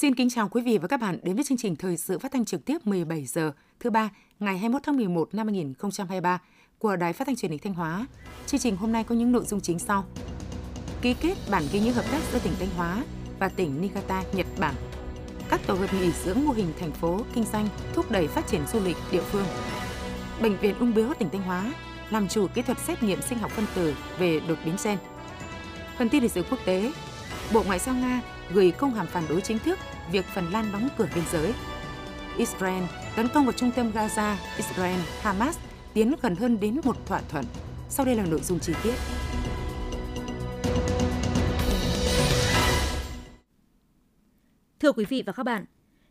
Xin kính chào quý vị và các bạn đến với chương trình thời sự phát thanh trực tiếp 17 giờ thứ ba ngày 21 tháng 11 năm 2023 của Đài Phát thanh Truyền hình Thanh Hóa. Chương trình hôm nay có những nội dung chính sau: Ký kết bản ghi nhớ hợp tác giữa tỉnh Thanh Hóa và tỉnh Niigata, Nhật Bản. Các tổ hợp nghỉ dưỡng mô hình thành phố kinh doanh thúc đẩy phát triển du lịch địa phương. Bệnh viện ung bướu tỉnh Thanh Hóa làm chủ kỹ thuật xét nghiệm sinh học phân tử về đột biến gen. Phần tin lịch sử quốc tế, Bộ Ngoại giao Nga gửi công hàm phản đối chính thức việc Phần Lan đóng cửa biên giới. Israel tấn công vào trung tâm Gaza, Israel, Hamas tiến gần hơn đến một thỏa thuận. Sau đây là nội dung chi tiết. Thưa quý vị và các bạn,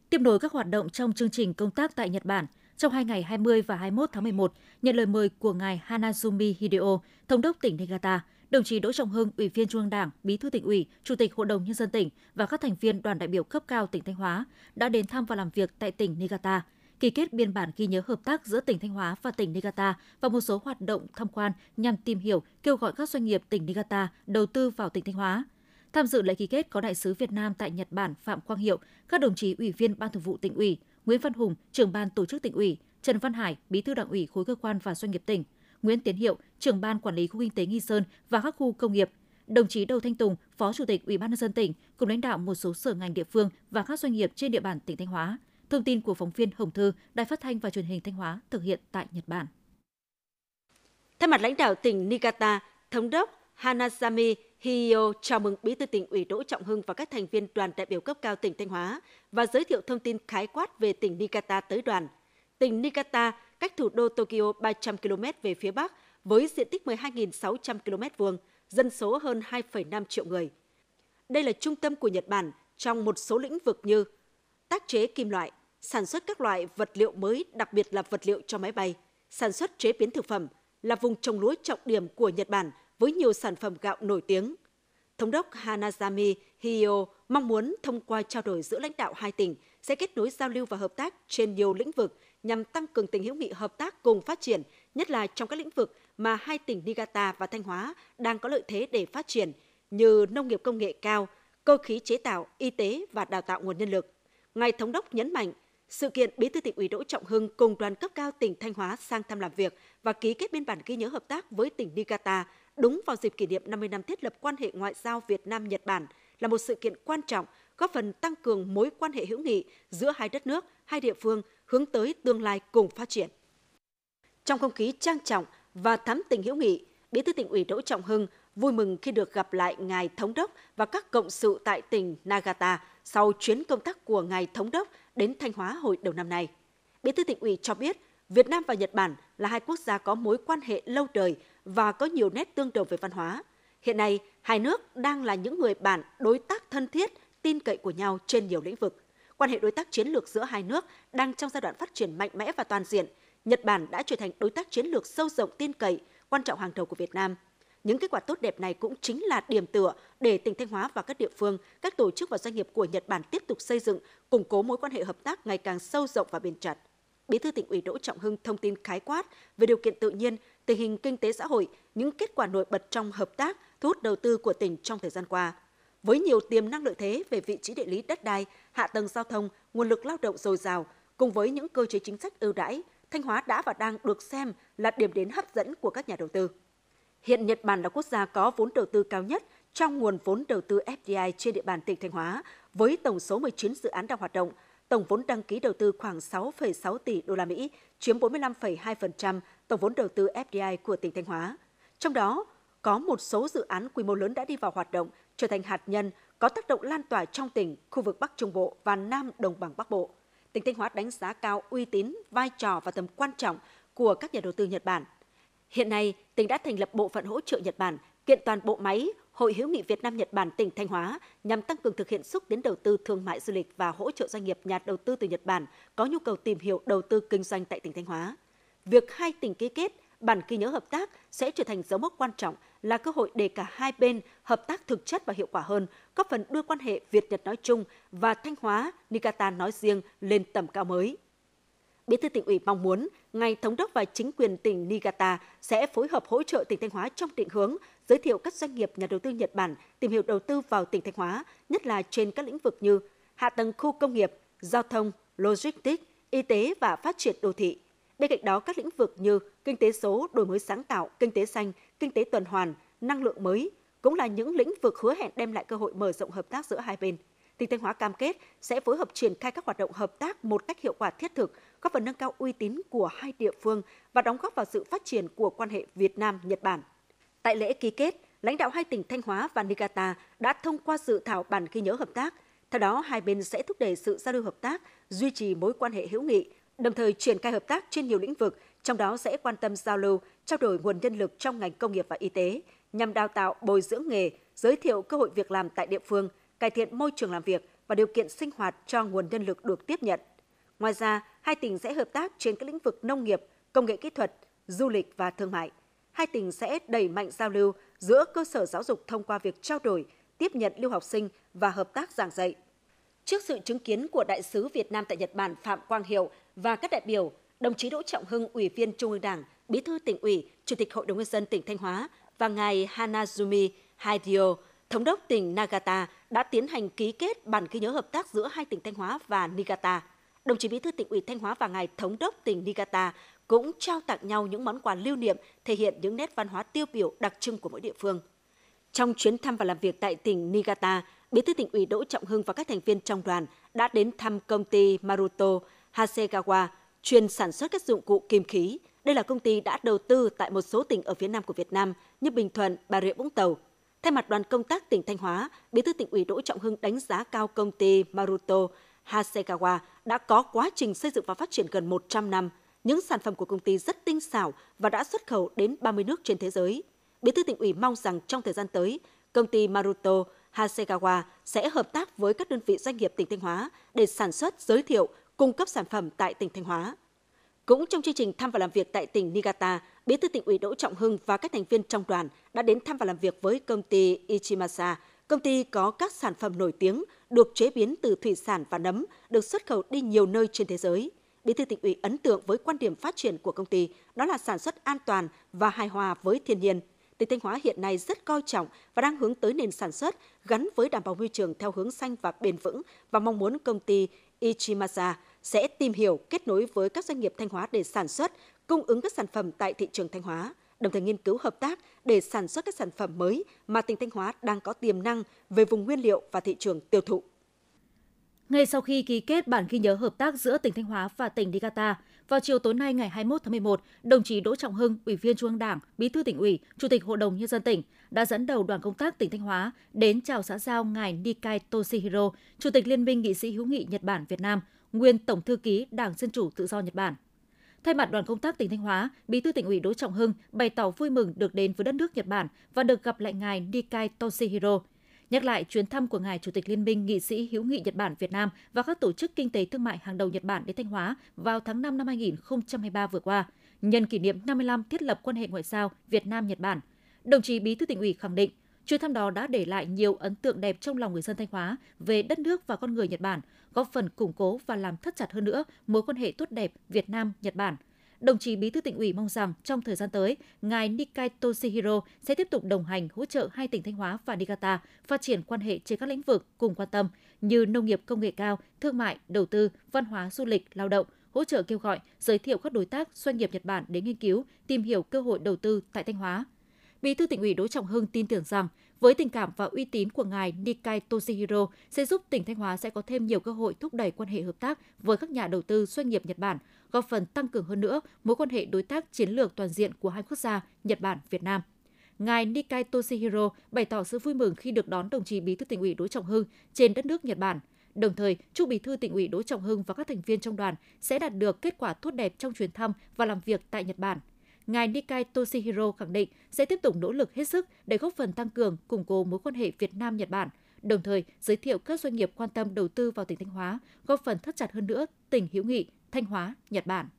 tiếp nối các hoạt động trong chương trình công tác tại Nhật Bản, trong hai ngày 20 và 21 tháng 11, nhận lời mời của ngài Hanazumi Hideo, thống đốc tỉnh Niigata, đồng chí Đỗ Trọng Hưng, Ủy viên Trung ương Đảng, Bí thư tỉnh ủy, Chủ tịch Hội đồng nhân dân tỉnh và các thành viên đoàn đại biểu cấp cao tỉnh Thanh Hóa đã đến thăm và làm việc tại tỉnh Niigata, ký kết biên bản ghi nhớ hợp tác giữa tỉnh Thanh Hóa và tỉnh Niigata và một số hoạt động tham quan nhằm tìm hiểu, kêu gọi các doanh nghiệp tỉnh Niigata đầu tư vào tỉnh Thanh Hóa. Tham dự lễ ký kết có đại sứ Việt Nam tại Nhật Bản Phạm Quang Hiệu, các đồng chí ủy viên Ban Thường vụ tỉnh ủy, Nguyễn Văn Hùng, trưởng ban tổ chức tỉnh ủy, Trần Văn Hải, Bí thư Đảng ủy khối cơ quan và doanh nghiệp tỉnh, Nguyễn Tiến Hiệu, trưởng ban quản lý khu kinh tế Nghi Sơn và các khu công nghiệp, đồng chí Đầu Thanh Tùng, Phó Chủ tịch Ủy ban nhân dân tỉnh cùng lãnh đạo một số sở ngành địa phương và các doanh nghiệp trên địa bàn tỉnh Thanh Hóa. Thông tin của phóng viên Hồng Thư, Đài Phát thanh và Truyền hình Thanh Hóa thực hiện tại Nhật Bản. Thay mặt lãnh đạo tỉnh Niigata, Thống đốc Hanazami Hiyo chào mừng Bí thư tỉnh ủy Đỗ Trọng Hưng và các thành viên đoàn đại biểu cấp cao tỉnh Thanh Hóa và giới thiệu thông tin khái quát về tỉnh Niigata tới đoàn. Tỉnh Niigata cách thủ đô Tokyo 300 km về phía bắc với diện tích 12.600 km vuông, dân số hơn 2,5 triệu người. Đây là trung tâm của Nhật Bản trong một số lĩnh vực như tác chế kim loại, sản xuất các loại vật liệu mới, đặc biệt là vật liệu cho máy bay, sản xuất chế biến thực phẩm, là vùng trồng lúa trọng điểm của Nhật Bản với nhiều sản phẩm gạo nổi tiếng. Thống đốc Hanazami Hiyo mong muốn thông qua trao đổi giữa lãnh đạo hai tỉnh sẽ kết nối giao lưu và hợp tác trên nhiều lĩnh vực nhằm tăng cường tình hữu nghị hợp tác cùng phát triển, nhất là trong các lĩnh vực mà hai tỉnh Niigata và Thanh Hóa đang có lợi thế để phát triển như nông nghiệp công nghệ cao, cơ khí chế tạo, y tế và đào tạo nguồn nhân lực. Ngài Thống đốc nhấn mạnh, sự kiện Bí thư tỉnh ủy Đỗ Trọng Hưng cùng đoàn cấp cao tỉnh Thanh Hóa sang thăm làm việc và ký kết biên bản ghi nhớ hợp tác với tỉnh Niigata đúng vào dịp kỷ niệm 50 năm thiết lập quan hệ ngoại giao Việt Nam Nhật Bản là một sự kiện quan trọng góp phần tăng cường mối quan hệ hữu nghị giữa hai đất nước, hai địa phương hướng tới tương lai cùng phát triển. Trong không khí trang trọng và thắm tình hữu nghị, Bí thư tỉnh ủy Đỗ Trọng Hưng vui mừng khi được gặp lại ngài thống đốc và các cộng sự tại tỉnh Nagata sau chuyến công tác của ngài thống đốc đến Thanh Hóa hồi đầu năm nay. Bí thư tỉnh ủy cho biết, Việt Nam và Nhật Bản là hai quốc gia có mối quan hệ lâu đời và có nhiều nét tương đồng về văn hóa. Hiện nay, hai nước đang là những người bạn đối tác thân thiết, tin cậy của nhau trên nhiều lĩnh vực. Quan hệ đối tác chiến lược giữa hai nước đang trong giai đoạn phát triển mạnh mẽ và toàn diện. Nhật Bản đã trở thành đối tác chiến lược sâu rộng tin cậy, quan trọng hàng đầu của Việt Nam. Những kết quả tốt đẹp này cũng chính là điểm tựa để tỉnh Thanh Hóa và các địa phương, các tổ chức và doanh nghiệp của Nhật Bản tiếp tục xây dựng, củng cố mối quan hệ hợp tác ngày càng sâu rộng và bền chặt. Bí thư tỉnh ủy Đỗ Trọng Hưng thông tin khái quát về điều kiện tự nhiên, tình hình kinh tế xã hội, những kết quả nổi bật trong hợp tác, thu hút đầu tư của tỉnh trong thời gian qua. Với nhiều tiềm năng lợi thế về vị trí địa lý đất đai, hạ tầng giao thông, nguồn lực lao động dồi dào, cùng với những cơ chế chính sách ưu đãi, Thanh Hóa đã và đang được xem là điểm đến hấp dẫn của các nhà đầu tư. Hiện Nhật Bản là quốc gia có vốn đầu tư cao nhất trong nguồn vốn đầu tư FDI trên địa bàn tỉnh Thanh Hóa, với tổng số 19 dự án đang hoạt động, tổng vốn đăng ký đầu tư khoảng 6,6 tỷ đô la Mỹ, chiếm 45,2% tổng vốn đầu tư FDI của tỉnh Thanh Hóa. Trong đó, có một số dự án quy mô lớn đã đi vào hoạt động, trở thành hạt nhân có tác động lan tỏa trong tỉnh, khu vực Bắc Trung Bộ và Nam Đồng bằng Bắc Bộ. Tỉnh Thanh Hóa đánh giá cao uy tín, vai trò và tầm quan trọng của các nhà đầu tư Nhật Bản. Hiện nay, tỉnh đã thành lập bộ phận hỗ trợ Nhật Bản, kiện toàn bộ máy Hội hữu nghị Việt Nam Nhật Bản tỉnh Thanh Hóa nhằm tăng cường thực hiện xúc tiến đầu tư thương mại du lịch và hỗ trợ doanh nghiệp nhà đầu tư từ Nhật Bản có nhu cầu tìm hiểu đầu tư kinh doanh tại tỉnh Thanh Hóa. Việc hai tỉnh ký kết bản ghi nhớ hợp tác sẽ trở thành dấu mốc quan trọng là cơ hội để cả hai bên hợp tác thực chất và hiệu quả hơn, góp phần đưa quan hệ Việt-Nhật nói chung và Thanh Hóa, Niigata nói riêng lên tầm cao mới. Bí thư tỉnh ủy mong muốn ngài thống đốc và chính quyền tỉnh Niigata sẽ phối hợp hỗ trợ tỉnh Thanh Hóa trong định hướng giới thiệu các doanh nghiệp nhà đầu tư Nhật Bản tìm hiểu đầu tư vào tỉnh Thanh Hóa, nhất là trên các lĩnh vực như hạ tầng khu công nghiệp, giao thông, logistics, y tế và phát triển đô thị. Bên cạnh đó, các lĩnh vực như kinh tế số, đổi mới sáng tạo, kinh tế xanh, kinh tế tuần hoàn, năng lượng mới cũng là những lĩnh vực hứa hẹn đem lại cơ hội mở rộng hợp tác giữa hai bên. Tỉnh Thanh Hóa cam kết sẽ phối hợp triển khai các hoạt động hợp tác một cách hiệu quả thiết thực, góp phần nâng cao uy tín của hai địa phương và đóng góp vào sự phát triển của quan hệ Việt Nam Nhật Bản. Tại lễ ký kết, lãnh đạo hai tỉnh Thanh Hóa và Niigata đã thông qua dự thảo bản ghi nhớ hợp tác. Theo đó, hai bên sẽ thúc đẩy sự giao lưu hợp tác, duy trì mối quan hệ hữu nghị, đồng thời triển khai hợp tác trên nhiều lĩnh vực, trong đó sẽ quan tâm giao lưu, trao đổi nguồn nhân lực trong ngành công nghiệp và y tế, nhằm đào tạo, bồi dưỡng nghề, giới thiệu cơ hội việc làm tại địa phương, cải thiện môi trường làm việc và điều kiện sinh hoạt cho nguồn nhân lực được tiếp nhận. Ngoài ra, hai tỉnh sẽ hợp tác trên các lĩnh vực nông nghiệp, công nghệ kỹ thuật, du lịch và thương mại. Hai tỉnh sẽ đẩy mạnh giao lưu giữa cơ sở giáo dục thông qua việc trao đổi, tiếp nhận lưu học sinh và hợp tác giảng dạy. Trước sự chứng kiến của Đại sứ Việt Nam tại Nhật Bản Phạm Quang Hiệu và các đại biểu, đồng chí Đỗ Trọng Hưng, Ủy viên Trung ương Đảng, Bí thư tỉnh ủy, Chủ tịch Hội đồng nhân dân tỉnh Thanh Hóa và ngài Hanazumi Haidio, Thống đốc tỉnh Nagata đã tiến hành ký kết bản ghi nhớ hợp tác giữa hai tỉnh Thanh Hóa và Niigata. Đồng chí Bí thư tỉnh ủy Thanh Hóa và ngài Thống đốc tỉnh Niigata cũng trao tặng nhau những món quà lưu niệm thể hiện những nét văn hóa tiêu biểu đặc trưng của mỗi địa phương. Trong chuyến thăm và làm việc tại tỉnh Niigata, Bí thư tỉnh ủy Đỗ Trọng Hưng và các thành viên trong đoàn đã đến thăm công ty Maruto Hasegawa chuyên sản xuất các dụng cụ kim khí. Đây là công ty đã đầu tư tại một số tỉnh ở phía Nam của Việt Nam như Bình Thuận, Bà Rịa Vũng Tàu. Thay mặt đoàn công tác tỉnh Thanh Hóa, Bí thư tỉnh ủy Đỗ Trọng Hưng đánh giá cao công ty Maruto Hasegawa đã có quá trình xây dựng và phát triển gần 100 năm. Những sản phẩm của công ty rất tinh xảo và đã xuất khẩu đến 30 nước trên thế giới. Bí thư tỉnh ủy mong rằng trong thời gian tới, công ty Maruto Hasegawa sẽ hợp tác với các đơn vị doanh nghiệp tỉnh Thanh Hóa để sản xuất, giới thiệu, cung cấp sản phẩm tại tỉnh Thanh Hóa. Cũng trong chương trình thăm và làm việc tại tỉnh Niigata, Bí thư tỉnh ủy Đỗ Trọng Hưng và các thành viên trong đoàn đã đến thăm và làm việc với công ty Ichimasa, công ty có các sản phẩm nổi tiếng được chế biến từ thủy sản và nấm, được xuất khẩu đi nhiều nơi trên thế giới. Bí thư tỉnh ủy ấn tượng với quan điểm phát triển của công ty, đó là sản xuất an toàn và hài hòa với thiên nhiên. Tỉnh Thanh Hóa hiện nay rất coi trọng và đang hướng tới nền sản xuất gắn với đảm bảo môi trường theo hướng xanh và bền vững và mong muốn công ty Ichimasa sẽ tìm hiểu, kết nối với các doanh nghiệp Thanh Hóa để sản xuất, cung ứng các sản phẩm tại thị trường Thanh Hóa, đồng thời nghiên cứu hợp tác để sản xuất các sản phẩm mới mà tỉnh Thanh Hóa đang có tiềm năng về vùng nguyên liệu và thị trường tiêu thụ. Ngay sau khi ký kết bản ghi nhớ hợp tác giữa tỉnh Thanh Hóa và tỉnh Niigata, vào chiều tối nay ngày 21 tháng 11, đồng chí Đỗ Trọng Hưng, Ủy viên Trung ương Đảng, Bí thư tỉnh ủy, Chủ tịch Hội đồng nhân dân tỉnh đã dẫn đầu đoàn công tác tỉnh Thanh Hóa đến chào xã giao ngài Nikai Toshihiro, Chủ tịch Liên minh nghị sĩ hữu nghị Nhật Bản Việt Nam, nguyên Tổng thư ký Đảng Dân chủ Tự do Nhật Bản. Thay mặt đoàn công tác tỉnh Thanh Hóa, Bí thư tỉnh ủy Đỗ Trọng Hưng bày tỏ vui mừng được đến với đất nước Nhật Bản và được gặp lại ngài Nikai Toshihiro. Nhắc lại chuyến thăm của ngài Chủ tịch Liên minh nghị sĩ hữu nghị Nhật Bản Việt Nam và các tổ chức kinh tế thương mại hàng đầu Nhật Bản đến Thanh Hóa vào tháng 5 năm 2023 vừa qua, nhân kỷ niệm 55 thiết lập quan hệ ngoại giao Việt Nam Nhật Bản. Đồng chí Bí thư tỉnh ủy khẳng định, chuyến thăm đó đã để lại nhiều ấn tượng đẹp trong lòng người dân Thanh Hóa về đất nước và con người Nhật Bản, góp phần củng cố và làm thắt chặt hơn nữa mối quan hệ tốt đẹp Việt Nam Nhật Bản. Đồng chí Bí thư tỉnh ủy mong rằng trong thời gian tới, ngài Nikai Toshihiro sẽ tiếp tục đồng hành hỗ trợ hai tỉnh Thanh Hóa và Niigata phát triển quan hệ trên các lĩnh vực cùng quan tâm như nông nghiệp công nghệ cao, thương mại, đầu tư, văn hóa du lịch, lao động, hỗ trợ kêu gọi, giới thiệu các đối tác doanh nghiệp Nhật Bản đến nghiên cứu, tìm hiểu cơ hội đầu tư tại Thanh Hóa. Bí thư tỉnh ủy Đỗ Trọng Hưng tin tưởng rằng với tình cảm và uy tín của ngài Nikai Toshihiro sẽ giúp tỉnh Thanh Hóa sẽ có thêm nhiều cơ hội thúc đẩy quan hệ hợp tác với các nhà đầu tư doanh nghiệp Nhật Bản, góp phần tăng cường hơn nữa mối quan hệ đối tác chiến lược toàn diện của hai quốc gia Nhật Bản Việt Nam. Ngài Nikai Toshihiro bày tỏ sự vui mừng khi được đón đồng chí Bí thư tỉnh ủy Đỗ Trọng Hưng trên đất nước Nhật Bản. Đồng thời, chúc Bí thư tỉnh ủy Đỗ Trọng Hưng và các thành viên trong đoàn sẽ đạt được kết quả tốt đẹp trong chuyến thăm và làm việc tại Nhật Bản ngài Nikai Toshihiro khẳng định sẽ tiếp tục nỗ lực hết sức để góp phần tăng cường, củng cố mối quan hệ Việt Nam-Nhật Bản, đồng thời giới thiệu các doanh nghiệp quan tâm đầu tư vào tỉnh Thanh Hóa, góp phần thắt chặt hơn nữa tình hữu nghị Thanh Hóa, Nhật Bản.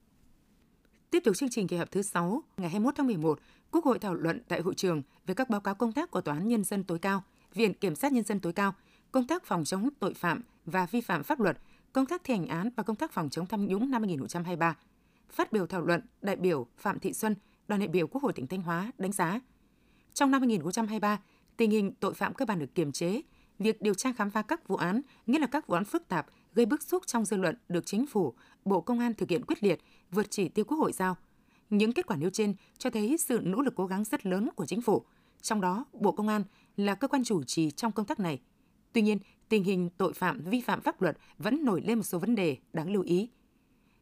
Tiếp tục chương trình kỳ họp thứ 6 ngày 21 tháng 11, Quốc hội thảo luận tại hội trường về các báo cáo công tác của Tòa án Nhân dân tối cao, Viện Kiểm sát Nhân dân tối cao, công tác phòng chống tội phạm và vi phạm pháp luật, công tác thi hành án và công tác phòng chống tham nhũng năm 2023 Phát biểu thảo luận, đại biểu Phạm Thị Xuân, đoàn đại biểu Quốc hội tỉnh Thanh Hóa đánh giá, trong năm 2023, tình hình tội phạm cơ bản được kiềm chế, việc điều tra khám phá các vụ án, nghĩa là các vụ án phức tạp, gây bức xúc trong dư luận được chính phủ, Bộ Công an thực hiện quyết liệt, vượt chỉ tiêu Quốc hội giao. Những kết quả nêu trên cho thấy sự nỗ lực cố gắng rất lớn của chính phủ, trong đó Bộ Công an là cơ quan chủ trì trong công tác này. Tuy nhiên, tình hình tội phạm vi phạm pháp luật vẫn nổi lên một số vấn đề đáng lưu ý.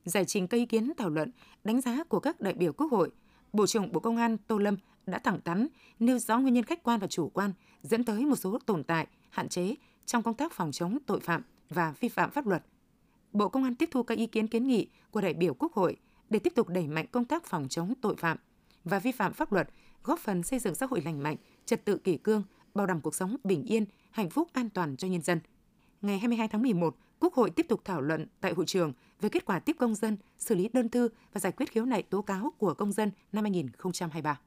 Giải trình các ý kiến thảo luận, đánh giá của các đại biểu Quốc hội, Bộ trưởng Bộ Công an Tô Lâm đã thẳng thắn nêu rõ nguyên nhân khách quan và chủ quan dẫn tới một số tồn tại, hạn chế trong công tác phòng chống tội phạm và vi phạm pháp luật. Bộ Công an tiếp thu các ý kiến kiến nghị của đại biểu Quốc hội để tiếp tục đẩy mạnh công tác phòng chống tội phạm và vi phạm pháp luật, góp phần xây dựng xã hội lành mạnh, trật tự kỷ cương, bảo đảm cuộc sống bình yên, hạnh phúc an toàn cho nhân dân. Ngày 22 tháng 11, Quốc hội tiếp tục thảo luận tại hội trường về kết quả tiếp công dân, xử lý đơn thư và giải quyết khiếu nại tố cáo của công dân năm 2023.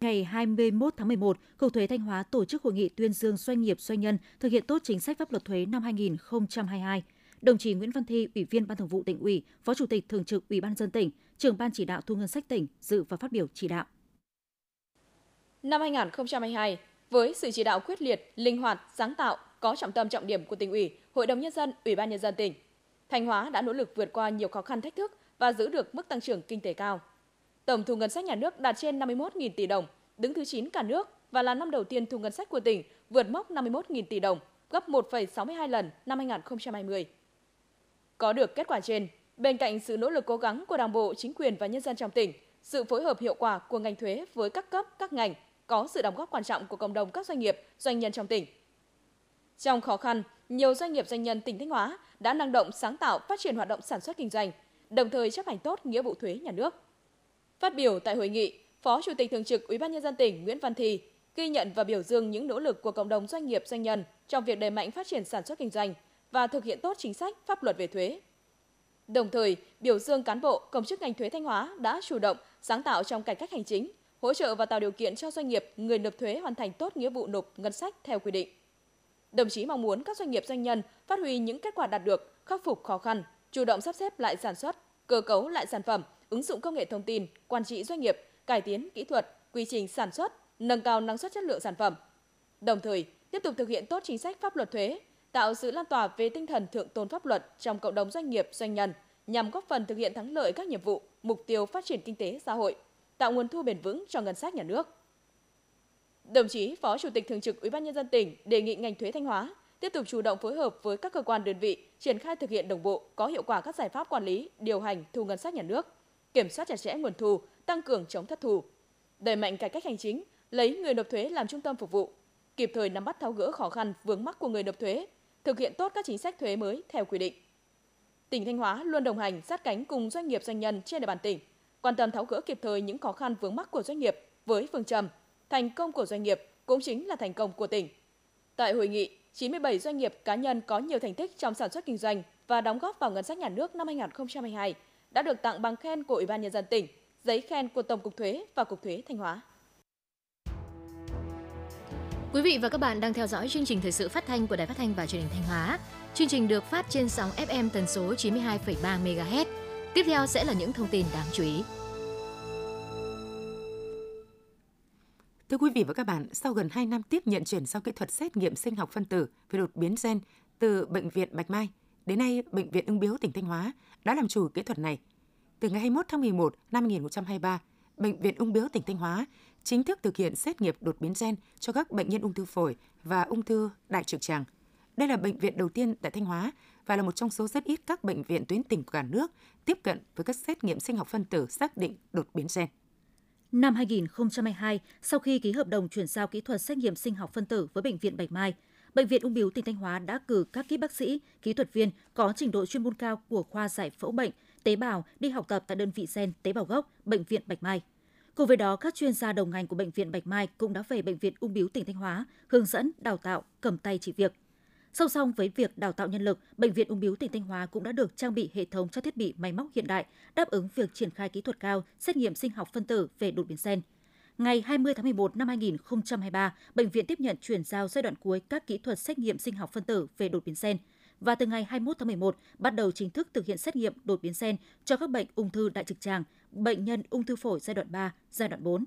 Ngày 21 tháng 11, Cục Thuế Thanh Hóa tổ chức hội nghị tuyên dương doanh nghiệp doanh nhân thực hiện tốt chính sách pháp luật thuế năm 2022. Đồng chí Nguyễn Văn Thi, Ủy viên Ban Thường vụ tỉnh ủy, Phó Chủ tịch Thường trực Ủy ban dân tỉnh, trưởng ban chỉ đạo thu ngân sách tỉnh dự và phát biểu chỉ đạo. Năm 2022, với sự chỉ đạo quyết liệt, linh hoạt, sáng tạo, có trọng tâm trọng điểm của tỉnh ủy, Hội đồng nhân dân, Ủy ban nhân dân tỉnh, Thanh Hóa đã nỗ lực vượt qua nhiều khó khăn thách thức và giữ được mức tăng trưởng kinh tế cao. Tổng thu ngân sách nhà nước đạt trên 51.000 tỷ đồng, đứng thứ 9 cả nước và là năm đầu tiên thu ngân sách của tỉnh vượt mốc 51.000 tỷ đồng, gấp 1,62 lần năm 2020. Có được kết quả trên, bên cạnh sự nỗ lực cố gắng của Đảng bộ, chính quyền và nhân dân trong tỉnh, sự phối hợp hiệu quả của ngành thuế với các cấp, các ngành, có sự đóng góp quan trọng của cộng đồng các doanh nghiệp, doanh nhân trong tỉnh. Trong khó khăn, nhiều doanh nghiệp doanh nhân tỉnh Thanh Hóa đã năng động sáng tạo phát triển hoạt động sản xuất kinh doanh, đồng thời chấp hành tốt nghĩa vụ thuế nhà nước. Phát biểu tại hội nghị, Phó Chủ tịch thường trực Ủy ban nhân dân tỉnh Nguyễn Văn Thì ghi nhận và biểu dương những nỗ lực của cộng đồng doanh nghiệp doanh nhân trong việc đẩy mạnh phát triển sản xuất kinh doanh và thực hiện tốt chính sách pháp luật về thuế. Đồng thời, biểu dương cán bộ, công chức ngành thuế Thanh Hóa đã chủ động, sáng tạo trong cải cách hành chính, hỗ trợ và tạo điều kiện cho doanh nghiệp, người nộp thuế hoàn thành tốt nghĩa vụ nộp ngân sách theo quy định. Đồng chí mong muốn các doanh nghiệp doanh nhân phát huy những kết quả đạt được, khắc phục khó khăn, chủ động sắp xếp lại sản xuất, cơ cấu lại sản phẩm, ứng dụng công nghệ thông tin, quản trị doanh nghiệp, cải tiến kỹ thuật, quy trình sản xuất, nâng cao năng suất chất lượng sản phẩm. Đồng thời, tiếp tục thực hiện tốt chính sách pháp luật thuế, tạo sự lan tỏa về tinh thần thượng tôn pháp luật trong cộng đồng doanh nghiệp doanh nhân nhằm góp phần thực hiện thắng lợi các nhiệm vụ, mục tiêu phát triển kinh tế xã hội, tạo nguồn thu bền vững cho ngân sách nhà nước. Đồng chí Phó Chủ tịch Thường trực Ủy ban nhân dân tỉnh đề nghị ngành thuế Thanh Hóa tiếp tục chủ động phối hợp với các cơ quan đơn vị triển khai thực hiện đồng bộ có hiệu quả các giải pháp quản lý, điều hành thu ngân sách nhà nước, kiểm soát chặt chẽ nguồn thu, tăng cường chống thất thu, đẩy mạnh cải cách hành chính, lấy người nộp thuế làm trung tâm phục vụ, kịp thời nắm bắt tháo gỡ khó khăn vướng mắc của người nộp thuế, thực hiện tốt các chính sách thuế mới theo quy định. Tỉnh Thanh Hóa luôn đồng hành sát cánh cùng doanh nghiệp doanh nhân trên địa bàn tỉnh, quan tâm tháo gỡ kịp thời những khó khăn vướng mắc của doanh nghiệp với phương châm thành công của doanh nghiệp cũng chính là thành công của tỉnh. Tại hội nghị, 97 doanh nghiệp cá nhân có nhiều thành tích trong sản xuất kinh doanh và đóng góp vào ngân sách nhà nước năm 2022 đã được tặng bằng khen của Ủy ban nhân dân tỉnh, giấy khen của Tổng cục Thuế và Cục Thuế Thanh Hóa. Quý vị và các bạn đang theo dõi chương trình thời sự phát thanh của Đài Phát thanh và Truyền hình Thanh Hóa. Chương trình được phát trên sóng FM tần số 92,3 MHz. Tiếp theo sẽ là những thông tin đáng chú ý. Thưa quý vị và các bạn, sau gần 2 năm tiếp nhận chuyển giao kỹ thuật xét nghiệm sinh học phân tử về đột biến gen từ Bệnh viện Bạch Mai, đến nay Bệnh viện Ung Biếu tỉnh Thanh Hóa đã làm chủ kỹ thuật này. Từ ngày 21 tháng 11 năm 2023, Bệnh viện Ung Biếu tỉnh Thanh Hóa chính thức thực hiện xét nghiệm đột biến gen cho các bệnh nhân ung thư phổi và ung thư đại trực tràng. Đây là bệnh viện đầu tiên tại Thanh Hóa và là một trong số rất ít các bệnh viện tuyến tỉnh của cả nước tiếp cận với các xét nghiệm sinh học phân tử xác định đột biến gen. Năm 2022, sau khi ký hợp đồng chuyển giao kỹ thuật xét nghiệm sinh học phân tử với Bệnh viện Bạch Mai, Bệnh viện Ung biếu tỉnh Thanh Hóa đã cử các kỹ bác sĩ, kỹ thuật viên có trình độ chuyên môn cao của khoa giải phẫu bệnh, tế bào đi học tập tại đơn vị gen tế bào gốc Bệnh viện Bạch Mai. Cùng với đó, các chuyên gia đầu ngành của Bệnh viện Bạch Mai cũng đã về Bệnh viện Ung biếu tỉnh Thanh Hóa hướng dẫn, đào tạo, cầm tay chỉ việc. Song song với việc đào tạo nhân lực, Bệnh viện Ung biếu tỉnh Thanh Hóa cũng đã được trang bị hệ thống cho thiết bị máy móc hiện đại đáp ứng việc triển khai kỹ thuật cao xét nghiệm sinh học phân tử về đột biến gen. Ngày 20 tháng 11 năm 2023, bệnh viện tiếp nhận chuyển giao giai đoạn cuối các kỹ thuật xét nghiệm sinh học phân tử về đột biến gen và từ ngày 21 tháng 11 bắt đầu chính thức thực hiện xét nghiệm đột biến gen cho các bệnh ung thư đại trực tràng, bệnh nhân ung thư phổi giai đoạn 3, giai đoạn 4.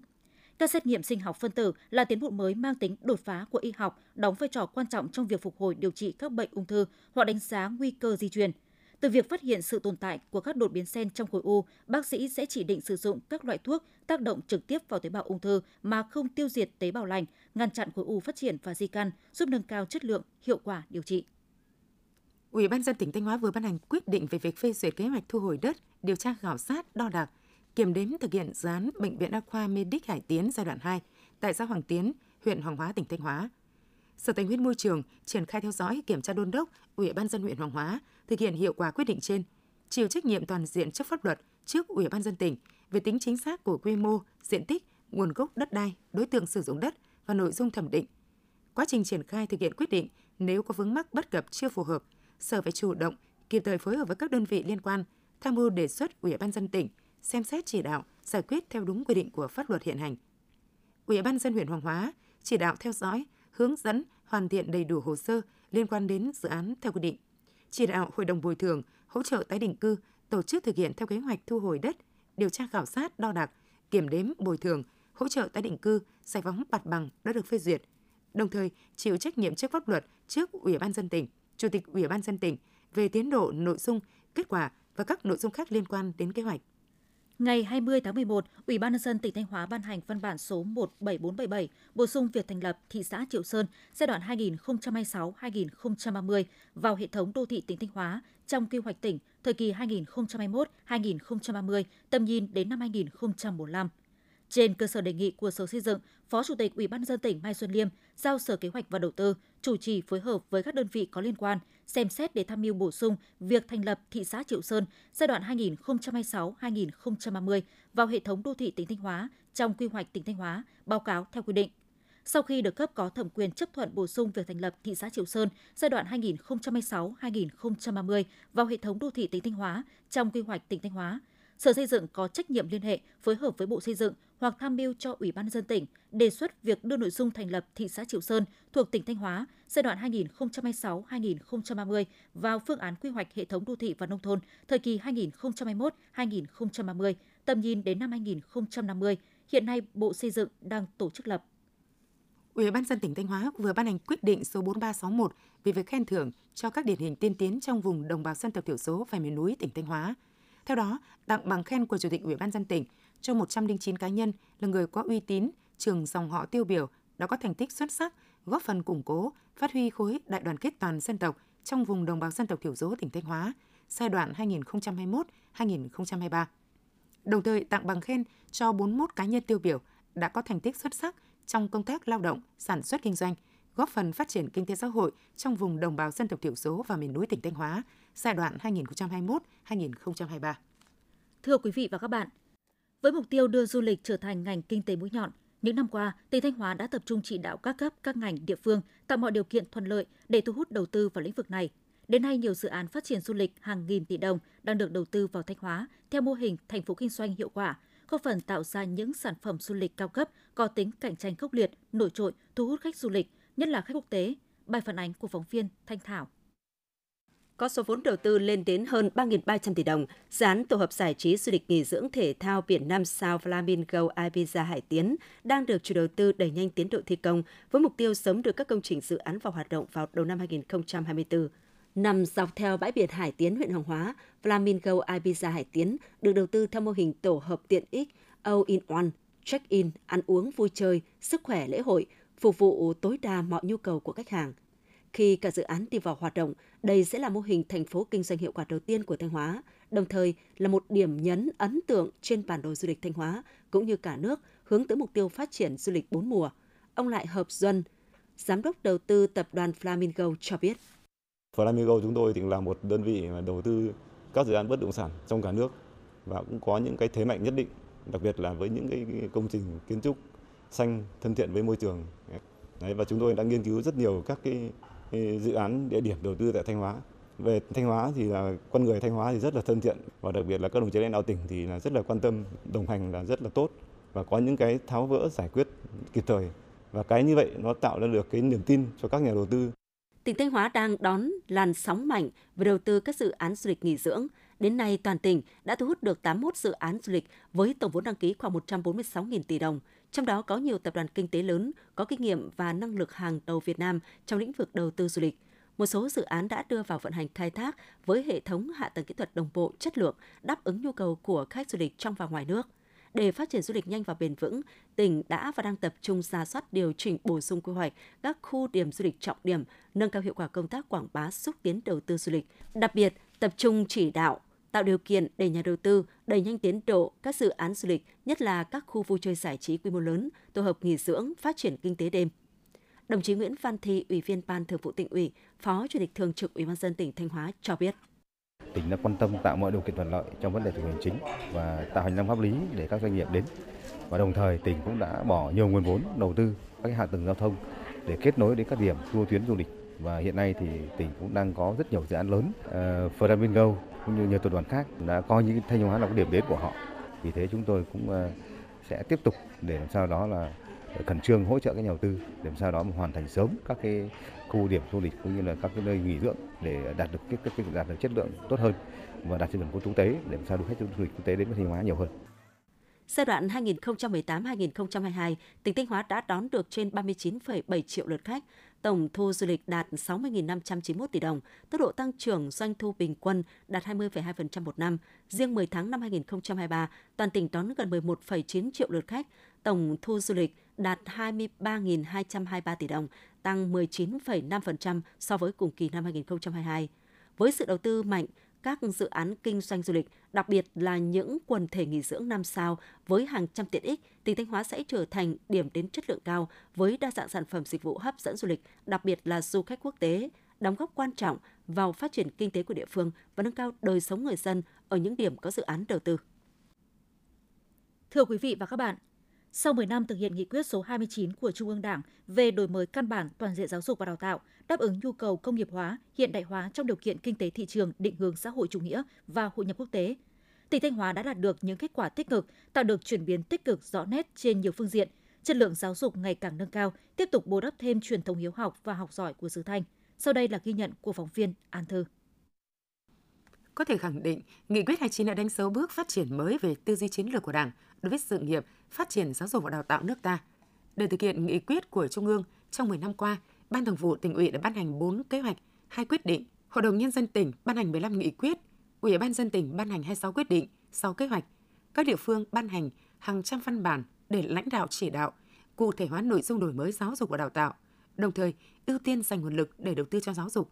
Các xét nghiệm sinh học phân tử là tiến bộ mới mang tính đột phá của y học, đóng vai trò quan trọng trong việc phục hồi điều trị các bệnh ung thư hoặc đánh giá nguy cơ di truyền. Từ việc phát hiện sự tồn tại của các đột biến gen trong khối u, bác sĩ sẽ chỉ định sử dụng các loại thuốc tác động trực tiếp vào tế bào ung thư mà không tiêu diệt tế bào lành, ngăn chặn khối u phát triển và di căn, giúp nâng cao chất lượng, hiệu quả điều trị. Ủy ban dân tỉnh Thanh Hóa vừa ban hành quyết định về việc phê duyệt kế hoạch thu hồi đất, điều tra khảo sát, đo đạc, kiểm đếm thực hiện dự án Bệnh viện Đa khoa Medic Hải Tiến giai đoạn 2 tại xã Hoàng Tiến, huyện Hoàng Hóa, tỉnh Thanh Hóa. Sở Tài nguyên Môi trường triển khai theo dõi, kiểm tra đôn đốc Ủy ban dân huyện Hoàng Hóa thực hiện hiệu quả quyết định trên, chịu trách nhiệm toàn diện trước pháp luật trước Ủy ban dân tỉnh về tính chính xác của quy mô, diện tích, nguồn gốc đất đai, đối tượng sử dụng đất và nội dung thẩm định. Quá trình triển khai thực hiện quyết định, nếu có vướng mắc bất cập chưa phù hợp, Sở phải chủ động, kịp thời phối hợp với các đơn vị liên quan, tham mưu đề xuất Ủy ban dân tỉnh xem xét chỉ đạo, giải quyết theo đúng quy định của pháp luật hiện hành. Ủy ban dân huyện Hoàng Hóa chỉ đạo theo dõi, hướng dẫn hoàn thiện đầy đủ hồ sơ liên quan đến dự án theo quy định. Chỉ đạo Hội đồng bồi thường, hỗ trợ tái định cư tổ chức thực hiện theo kế hoạch thu hồi đất, điều tra khảo sát, đo đạc, kiểm đếm, bồi thường, hỗ trợ tái định cư, giải phóng mặt bằng đã được phê duyệt. Đồng thời, chịu trách nhiệm trước pháp luật trước Ủy ban dân tỉnh, Chủ tịch Ủy ban dân tỉnh về tiến độ, nội dung, kết quả và các nội dung khác liên quan đến kế hoạch. Ngày 20 tháng 11, Ủy ban nhân dân tỉnh Thanh Hóa ban hành văn bản số 17477 bổ sung việc thành lập thị xã Triệu Sơn giai đoạn 2026-2030 vào hệ thống đô thị tỉnh Thanh Hóa trong quy hoạch tỉnh thời kỳ 2021-2030, tầm nhìn đến năm 2045. Trên cơ sở đề nghị của Sở Xây dựng, Phó Chủ tịch Ủy ban dân tỉnh Mai Xuân Liêm giao Sở Kế hoạch và Đầu tư chủ trì phối hợp với các đơn vị có liên quan xem xét để tham mưu bổ sung việc thành lập thị xã Triệu Sơn giai đoạn 2026-2030 vào hệ thống đô thị tỉnh Thanh Hóa trong quy hoạch tỉnh Thanh Hóa, báo cáo theo quy định. Sau khi được cấp có thẩm quyền chấp thuận bổ sung việc thành lập thị xã Triệu Sơn giai đoạn 2026-2030 vào hệ thống đô thị tỉnh Thanh Hóa trong quy hoạch tỉnh Thanh Hóa, Sở Xây dựng có trách nhiệm liên hệ phối hợp với Bộ Xây dựng hoặc tham mưu cho Ủy ban dân tỉnh đề xuất việc đưa nội dung thành lập thị xã Triệu Sơn thuộc tỉnh Thanh Hóa giai đoạn 2026-2030 vào phương án quy hoạch hệ thống đô thị và nông thôn thời kỳ 2021-2030, tầm nhìn đến năm 2050. Hiện nay, Bộ Xây dựng đang tổ chức lập. Ủy ban dân tỉnh Thanh Hóa vừa ban hành quyết định số 4361 về việc khen thưởng cho các điển hình tiên tiến trong vùng đồng bào dân tộc thiểu số và miền núi tỉnh Thanh Hóa. Theo đó, tặng bằng khen của Chủ tịch Ủy ban dân tỉnh cho 109 cá nhân là người có uy tín, trường dòng họ tiêu biểu đã có thành tích xuất sắc, góp phần củng cố, phát huy khối đại đoàn kết toàn dân tộc trong vùng đồng bào dân tộc thiểu số tỉnh Thanh Hóa giai đoạn 2021-2023. Đồng thời tặng bằng khen cho 41 cá nhân tiêu biểu đã có thành tích xuất sắc trong công tác lao động, sản xuất kinh doanh, góp phần phát triển kinh tế xã hội trong vùng đồng bào dân tộc thiểu số và miền núi tỉnh Thanh Hóa giai đoạn 2021-2023. Thưa quý vị và các bạn, với mục tiêu đưa du lịch trở thành ngành kinh tế mũi nhọn, những năm qua, tỉnh Thanh Hóa đã tập trung chỉ đạo các cấp, các ngành, địa phương tạo mọi điều kiện thuận lợi để thu hút đầu tư vào lĩnh vực này. Đến nay, nhiều dự án phát triển du lịch hàng nghìn tỷ đồng đang được đầu tư vào Thanh Hóa theo mô hình thành phố kinh doanh hiệu quả, góp phần tạo ra những sản phẩm du lịch cao cấp có tính cạnh tranh khốc liệt, nổi trội, thu hút khách du lịch, nhất là khách quốc tế. Bài phản ánh của phóng viên Thanh Thảo có số vốn đầu tư lên đến hơn 3.300 tỷ đồng. Dự án tổ hợp giải trí du lịch nghỉ dưỡng thể thao biển Nam Sao Flamingo Ibiza Hải Tiến đang được chủ đầu tư đẩy nhanh tiến độ thi công với mục tiêu sớm đưa các công trình dự án vào hoạt động vào đầu năm 2024. Nằm dọc theo bãi biển Hải Tiến, huyện Hoàng Hóa, Flamingo Ibiza Hải Tiến được đầu tư theo mô hình tổ hợp tiện ích All in One, check-in, ăn uống vui chơi, sức khỏe lễ hội, phục vụ tối đa mọi nhu cầu của khách hàng – khi cả dự án đi vào hoạt động, đây sẽ là mô hình thành phố kinh doanh hiệu quả đầu tiên của Thanh Hóa, đồng thời là một điểm nhấn ấn tượng trên bản đồ du lịch Thanh Hóa cũng như cả nước hướng tới mục tiêu phát triển du lịch bốn mùa. Ông Lại Hợp Duân, Giám đốc đầu tư tập đoàn Flamingo cho biết. Flamingo chúng tôi thì là một đơn vị mà đầu tư các dự án bất động sản trong cả nước và cũng có những cái thế mạnh nhất định, đặc biệt là với những cái công trình kiến trúc xanh thân thiện với môi trường. Đấy, và chúng tôi đã nghiên cứu rất nhiều các cái dự án địa điểm đầu tư tại Thanh Hóa. Về Thanh Hóa thì là con người Thanh Hóa thì rất là thân thiện và đặc biệt là các đồng chí lãnh đạo tỉnh thì là rất là quan tâm, đồng hành là rất là tốt và có những cái tháo vỡ giải quyết kịp thời và cái như vậy nó tạo ra được cái niềm tin cho các nhà đầu tư. Tỉnh Thanh Hóa đang đón làn sóng mạnh về đầu tư các dự án du lịch nghỉ dưỡng Đến nay, toàn tỉnh đã thu hút được 81 dự án du lịch với tổng vốn đăng ký khoảng 146.000 tỷ đồng, trong đó có nhiều tập đoàn kinh tế lớn có kinh nghiệm và năng lực hàng đầu Việt Nam trong lĩnh vực đầu tư du lịch. Một số dự án đã đưa vào vận hành khai thác với hệ thống hạ tầng kỹ thuật đồng bộ chất lượng, đáp ứng nhu cầu của khách du lịch trong và ngoài nước. Để phát triển du lịch nhanh và bền vững, tỉnh đã và đang tập trung ra soát điều chỉnh bổ sung quy hoạch các khu điểm du lịch trọng điểm, nâng cao hiệu quả công tác quảng bá xúc tiến đầu tư du lịch. Đặc biệt, tập trung chỉ đạo tạo điều kiện để nhà đầu tư đẩy nhanh tiến độ các dự án du lịch, nhất là các khu vui chơi giải trí quy mô lớn, tổ hợp nghỉ dưỡng, phát triển kinh tế đêm. Đồng chí Nguyễn Văn Thi, Ủy viên Ban Thường vụ tỉnh ủy, Phó Chủ tịch Thường trực Ủy ban dân tỉnh Thanh Hóa cho biết. Tỉnh đã quan tâm tạo mọi điều kiện thuận lợi trong vấn đề thủ tục hành chính và tạo hành lang pháp lý để các doanh nghiệp đến. Và đồng thời tỉnh cũng đã bỏ nhiều nguồn vốn đầu tư các hạ tầng giao thông để kết nối đến các điểm tour tuyến du lịch và hiện nay thì tỉnh cũng đang có rất nhiều dự án lớn. Ờ, uh, Flamingo cũng như nhiều tập đoàn khác đã coi những Thanh Hóa là cái điểm đến của họ. Vì thế chúng tôi cũng ờ, sẽ tiếp tục để làm sao đó là khẩn trương hỗ trợ các nhà đầu tư để làm sao đó mà hoàn thành sớm các cái khu điểm du lịch cũng như là các cái nơi nghỉ dưỡng để đạt được cái, cái đạt được chất lượng tốt hơn và đạt tiêu chuẩn quốc tế để làm sao du khách du lịch quốc tế đến với Thanh Hóa nhiều hơn. Giai đoạn 2018-2022, tỉnh Thanh Hóa đã đón được trên 39,7 triệu lượt khách, tổng thu du lịch đạt 60.591 tỷ đồng, tốc độ tăng trưởng doanh thu bình quân đạt 20,2% một năm. Riêng 10 tháng năm 2023, toàn tỉnh đón gần 11,9 triệu lượt khách, tổng thu du lịch đạt 23.223 tỷ đồng, tăng 19,5% so với cùng kỳ năm 2022. Với sự đầu tư mạnh, các dự án kinh doanh du lịch, đặc biệt là những quần thể nghỉ dưỡng năm sao với hàng trăm tiện ích, tỉnh Thanh Hóa sẽ trở thành điểm đến chất lượng cao với đa dạng sản phẩm dịch vụ hấp dẫn du lịch, đặc biệt là du khách quốc tế, đóng góp quan trọng vào phát triển kinh tế của địa phương và nâng cao đời sống người dân ở những điểm có dự án đầu tư. Thưa quý vị và các bạn, sau 10 năm thực hiện nghị quyết số 29 của Trung ương Đảng về đổi mới căn bản toàn diện giáo dục và đào tạo, đáp ứng nhu cầu công nghiệp hóa, hiện đại hóa trong điều kiện kinh tế thị trường định hướng xã hội chủ nghĩa và hội nhập quốc tế, tỉnh Thanh Hóa đã đạt được những kết quả tích cực, tạo được chuyển biến tích cực rõ nét trên nhiều phương diện. Chất lượng giáo dục ngày càng nâng cao, tiếp tục bồi đắp thêm truyền thống hiếu học và học giỏi của xứ Thanh. Sau đây là ghi nhận của phóng viên An Thư. Có thể khẳng định, Nghị quyết 29 đã đánh dấu bước phát triển mới về tư duy chiến lược của Đảng đối với sự nghiệp phát triển giáo dục và đào tạo nước ta. Để thực hiện nghị quyết của Trung ương, trong 10 năm qua, Ban Thường vụ tỉnh ủy đã ban hành 4 kế hoạch, 2 quyết định, Hội đồng Nhân dân tỉnh ban hành 15 nghị quyết, Ủy ban dân tỉnh ban hành 26 quyết định, 6 kế hoạch. Các địa phương ban hành hàng trăm văn bản để lãnh đạo chỉ đạo, cụ thể hóa nội dung đổi mới giáo dục và đào tạo, đồng thời ưu tiên dành nguồn lực để đầu tư cho giáo dục.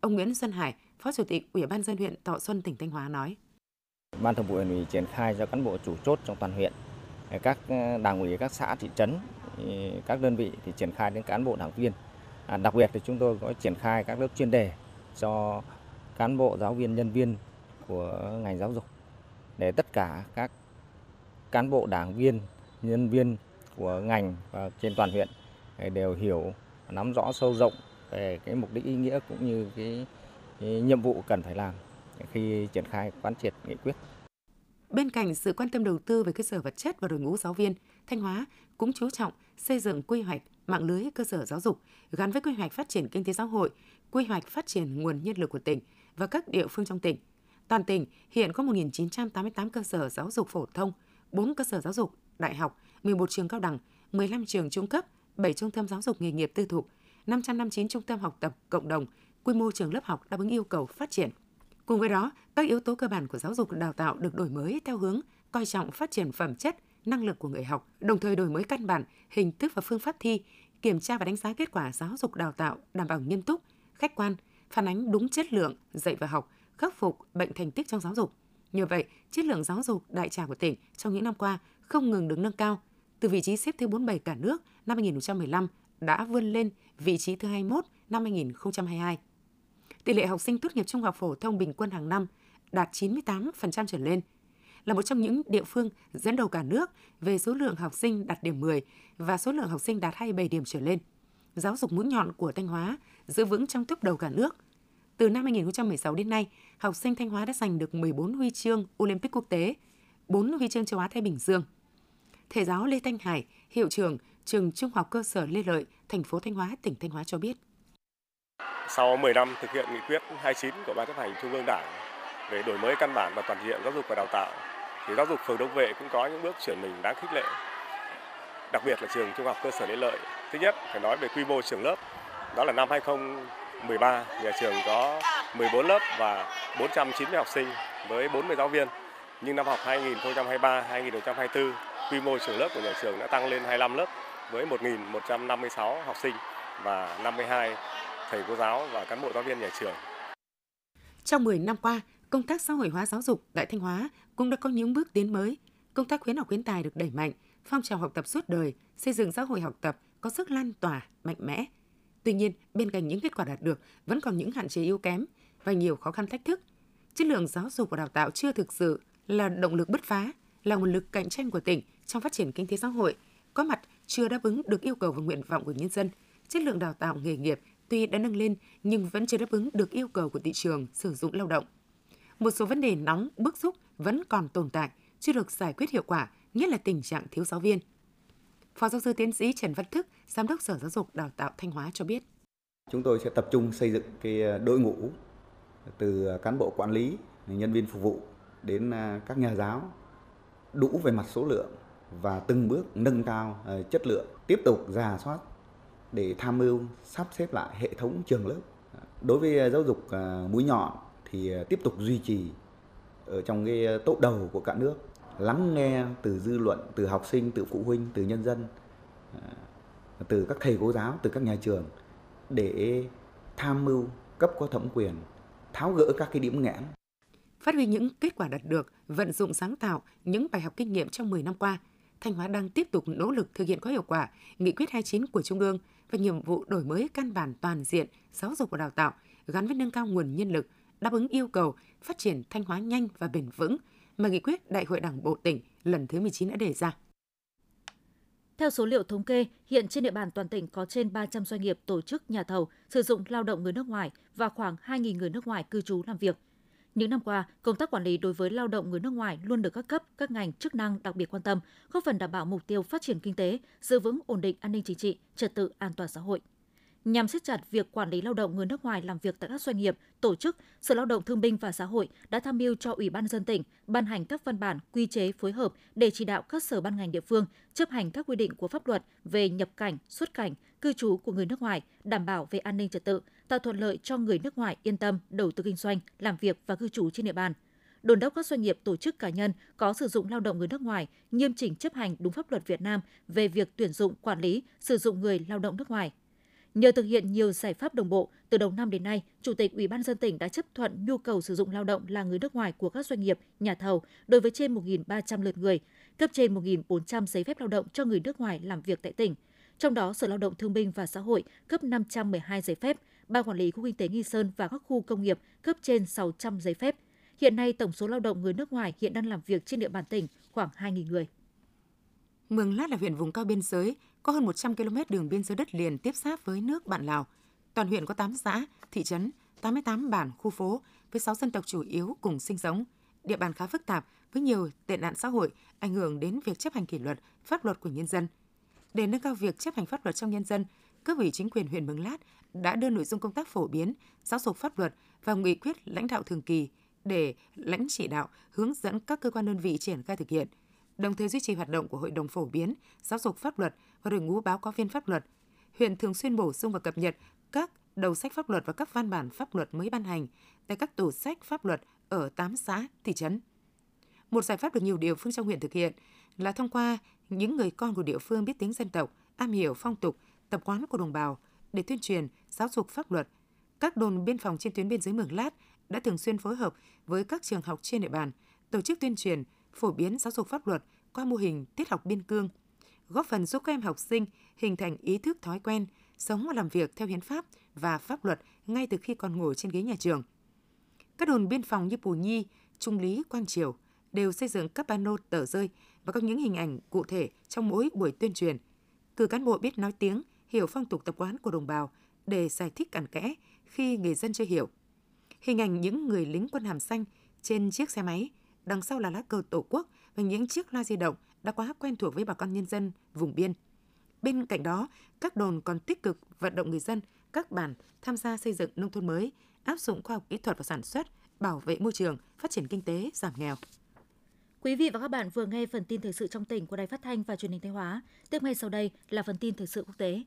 Ông Nguyễn Xuân Hải, Phó Chủ tịch Ủy ban dân huyện Thọ Xuân tỉnh Thanh Hóa nói: Ban Thường vụ huyện ủy triển khai cho cán bộ chủ chốt trong toàn huyện, eh, các eh, đảng ủy các xã thị trấn, các đơn vị thì triển khai đến cán bộ đảng viên. À, đặc biệt thì chúng tôi có triển khai các lớp chuyên đề cho cán bộ giáo viên nhân viên của ngành giáo dục để tất cả các cán bộ đảng viên nhân viên của ngành và trên toàn huyện eh, đều hiểu nắm rõ sâu rộng về cái mục đích ý nghĩa cũng như cái, cái nhiệm vụ cần phải làm khi triển khai quán triệt nghị quyết. Bên cạnh sự quan tâm đầu tư về cơ sở vật chất và đội ngũ giáo viên, Thanh Hóa cũng chú trọng xây dựng quy hoạch mạng lưới cơ sở giáo dục gắn với quy hoạch phát triển kinh tế xã hội, quy hoạch phát triển nguồn nhân lực của tỉnh và các địa phương trong tỉnh. Toàn tỉnh hiện có 1.988 cơ sở giáo dục phổ thông, 4 cơ sở giáo dục đại học, 11 trường cao đẳng, 15 trường trung cấp, 7 trung tâm giáo dục nghề nghiệp tư thục, 559 trung tâm học tập cộng đồng, quy mô trường lớp học đáp ứng yêu cầu phát triển. Cùng với đó, các yếu tố cơ bản của giáo dục đào tạo được đổi mới theo hướng coi trọng phát triển phẩm chất, năng lực của người học, đồng thời đổi mới căn bản, hình thức và phương pháp thi, kiểm tra và đánh giá kết quả giáo dục đào tạo đảm bảo nghiêm túc, khách quan, phản ánh đúng chất lượng dạy và học, khắc phục bệnh thành tích trong giáo dục. nhờ vậy, chất lượng giáo dục đại trà của tỉnh trong những năm qua không ngừng được nâng cao. Từ vị trí xếp thứ 47 cả nước năm 2015 đã vươn lên vị trí thứ 21 năm 2022. Tỷ lệ học sinh tốt nghiệp trung học phổ thông bình quân hàng năm đạt 98% trở lên, là một trong những địa phương dẫn đầu cả nước về số lượng học sinh đạt điểm 10 và số lượng học sinh đạt 27 điểm trở lên. Giáo dục mũi nhọn của Thanh Hóa giữ vững trong top đầu cả nước. Từ năm 2016 đến nay, học sinh Thanh Hóa đã giành được 14 huy chương Olympic quốc tế, 4 huy chương châu Á Thái Bình Dương. Thầy giáo Lê Thanh Hải, hiệu trưởng trường Trung học cơ sở Lê Lợi, thành phố Thanh Hóa, tỉnh Thanh Hóa cho biết. Sau 10 năm thực hiện nghị quyết 29 của Ban chấp hành Trung ương Đảng về đổi mới căn bản và toàn diện giáo dục và đào tạo, thì giáo dục phường Đông Vệ cũng có những bước chuyển mình đáng khích lệ. Đặc biệt là trường trung học cơ sở Lê Lợi. Thứ nhất, phải nói về quy mô trường lớp. Đó là năm 2013 nhà trường có 14 lớp và 490 học sinh với 40 giáo viên. Nhưng năm học 2023-2024 quy mô trường lớp của nhà trường đã tăng lên 25 lớp với 1.156 học sinh và 52 thầy cô giáo và cán bộ giáo viên nhà trường. Trong 10 năm qua, công tác xã hội hóa giáo dục tại Thanh Hóa cũng đã có những bước tiến mới. Công tác khuyến học khuyến tài được đẩy mạnh, phong trào học tập suốt đời, xây dựng xã hội học tập có sức lan tỏa mạnh mẽ. Tuy nhiên, bên cạnh những kết quả đạt được vẫn còn những hạn chế yếu kém và nhiều khó khăn thách thức. Chất lượng giáo dục và đào tạo chưa thực sự là động lực bứt phá, là nguồn lực cạnh tranh của tỉnh trong phát triển kinh tế xã hội, có mặt chưa đáp ứng được yêu cầu và nguyện vọng của nhân dân. Chất lượng đào tạo nghề nghiệp tuy đã nâng lên nhưng vẫn chưa đáp ứng được yêu cầu của thị trường sử dụng lao động. Một số vấn đề nóng, bức xúc vẫn còn tồn tại, chưa được giải quyết hiệu quả, nhất là tình trạng thiếu giáo viên. Phó giáo sư tiến sĩ Trần Văn Thức, Giám đốc Sở Giáo dục Đào tạo Thanh Hóa cho biết. Chúng tôi sẽ tập trung xây dựng cái ờ, đội ngũ từ ờ, cán bộ quản lý, nhân viên phục vụ đến ờ, các nhà giáo đủ về mặt số lượng và từng bước nâng cao chất lượng, tiếp tục giả soát để tham mưu sắp xếp lại hệ thống trường lớp. Đối với à, giáo dục à, mũi nhọn thì à, tiếp tục duy trì ở trong cái tốt đầu của cả nước, lắng nghe từ dư luận, từ học sinh, từ phụ huynh, từ nhân dân, từ các thầy cô giáo, từ các nhà trường để tham mưu cấp có thẩm quyền tháo gỡ các cái điểm nghẽn. Phát huy những kết quả đạt được, vận dụng sáng tạo những bài học kinh nghiệm trong 10 năm qua, Thanh Hóa đang tiếp tục nỗ lực thực hiện có hiệu quả nghị quyết 29 của Trung ương và nhiệm vụ đổi mới căn bản toàn diện giáo dục và đào tạo gắn với nâng cao nguồn nhân lực, đáp ứng yêu cầu phát triển Thanh Hóa nhanh và bền vững mà nghị quyết Đại hội Đảng bộ tỉnh lần thứ 19 đã đề ra. Theo số liệu thống kê, hiện trên địa bàn toàn tỉnh có trên 300 doanh nghiệp tổ chức nhà thầu sử dụng lao động người nước ngoài và khoảng 2.000 người nước ngoài cư trú làm việc. Những năm qua, công tác quản lý đối với lao động người nước ngoài luôn được các cấp, các ngành chức năng đặc biệt quan tâm, góp phần đảm bảo mục tiêu phát triển kinh tế, giữ vững ổn định an ninh chính trị, trật tự an toàn xã hội. Nhằm siết chặt việc quản lý lao động người nước ngoài làm việc tại các doanh nghiệp, tổ chức, Sở Lao động Thương binh và Xã hội đã tham mưu cho Ủy ban dân tỉnh ban hành các văn bản quy chế phối hợp để chỉ đạo các sở ban ngành địa phương chấp hành các quy định của pháp luật về nhập cảnh, xuất cảnh, cư trú của người nước ngoài, đảm bảo về an ninh trật tự, tạo thuận lợi cho người nước ngoài yên tâm đầu tư kinh doanh, làm việc và cư trú trên địa bàn Đồn đốc các doanh nghiệp tổ chức cá nhân có sử dụng lao động người nước ngoài nghiêm chỉnh chấp hành đúng pháp luật Việt Nam về việc tuyển dụng, quản lý, sử dụng người lao động nước ngoài. Nhờ thực hiện nhiều giải pháp đồng bộ, từ đầu năm đến nay, Chủ tịch Ủy ban dân tỉnh đã chấp thuận nhu cầu sử dụng lao động là người nước ngoài của các doanh nghiệp, nhà thầu đối với trên 1.300 lượt người, cấp trên 1.400 giấy phép lao động cho người nước ngoài làm việc tại tỉnh. Trong đó, Sở Lao động Thương binh và Xã hội cấp 512 giấy phép, Ban quản lý khu kinh tế Nghi Sơn và các khu công nghiệp cấp trên 600 giấy phép. Hiện nay, tổng số lao động người nước ngoài hiện đang làm việc trên địa bàn tỉnh khoảng 2.000 người. Mường Lát là huyện vùng cao biên giới, có hơn 100 km đường biên giới đất liền tiếp giáp với nước bạn Lào. Toàn huyện có 8 xã, thị trấn, 88 bản, khu phố với 6 dân tộc chủ yếu cùng sinh sống. Địa bàn khá phức tạp với nhiều tệ nạn xã hội ảnh hưởng đến việc chấp hành kỷ luật, pháp luật của nhân dân. Để nâng cao việc chấp hành pháp luật trong nhân dân, cấp ủy chính quyền huyện Mường Lát đã đưa nội dung công tác phổ biến, giáo dục pháp luật và nghị quyết lãnh đạo thường kỳ để lãnh chỉ đạo hướng dẫn các cơ quan đơn vị triển khai thực hiện – đồng thời duy trì hoạt động của Hội đồng phổ biến, giáo dục pháp luật và đội ngũ báo cáo viên pháp luật. Huyện thường xuyên bổ sung và cập nhật các đầu sách pháp luật và các văn bản pháp luật mới ban hành tại các tủ sách pháp luật ở 8 xã, thị trấn. Một giải pháp được nhiều địa phương trong huyện thực hiện là thông qua những người con của địa phương biết tiếng dân tộc, am hiểu phong tục, tập quán của đồng bào để tuyên truyền, giáo dục pháp luật. Các đồn biên phòng trên tuyến biên giới Mường Lát đã thường xuyên phối hợp với các trường học trên địa bàn, tổ chức tuyên truyền, phổ biến giáo dục pháp luật qua mô hình tiết học biên cương, góp phần giúp các em học sinh hình thành ý thức thói quen, sống và làm việc theo hiến pháp và pháp luật ngay từ khi còn ngồi trên ghế nhà trường. Các đồn biên phòng như Pù Nhi, Trung Lý, Quang Triều đều xây dựng các pano tờ rơi và có những hình ảnh cụ thể trong mỗi buổi tuyên truyền. Cử cán bộ biết nói tiếng, hiểu phong tục tập quán của đồng bào để giải thích cặn kẽ khi người dân chưa hiểu. Hình ảnh những người lính quân hàm xanh trên chiếc xe máy đằng sau là lá cờ Tổ quốc và những chiếc loa di động đã quá quen thuộc với bà con nhân dân vùng biên. Bên cạnh đó, các đồn còn tích cực vận động người dân, các bản tham gia xây dựng nông thôn mới, áp dụng khoa học kỹ thuật vào sản xuất, bảo vệ môi trường, phát triển kinh tế, giảm nghèo. Quý vị và các bạn vừa nghe phần tin thời sự trong tỉnh của Đài Phát thanh và Truyền hình Thanh Hóa. Tiếp ngay sau đây là phần tin thời sự quốc tế.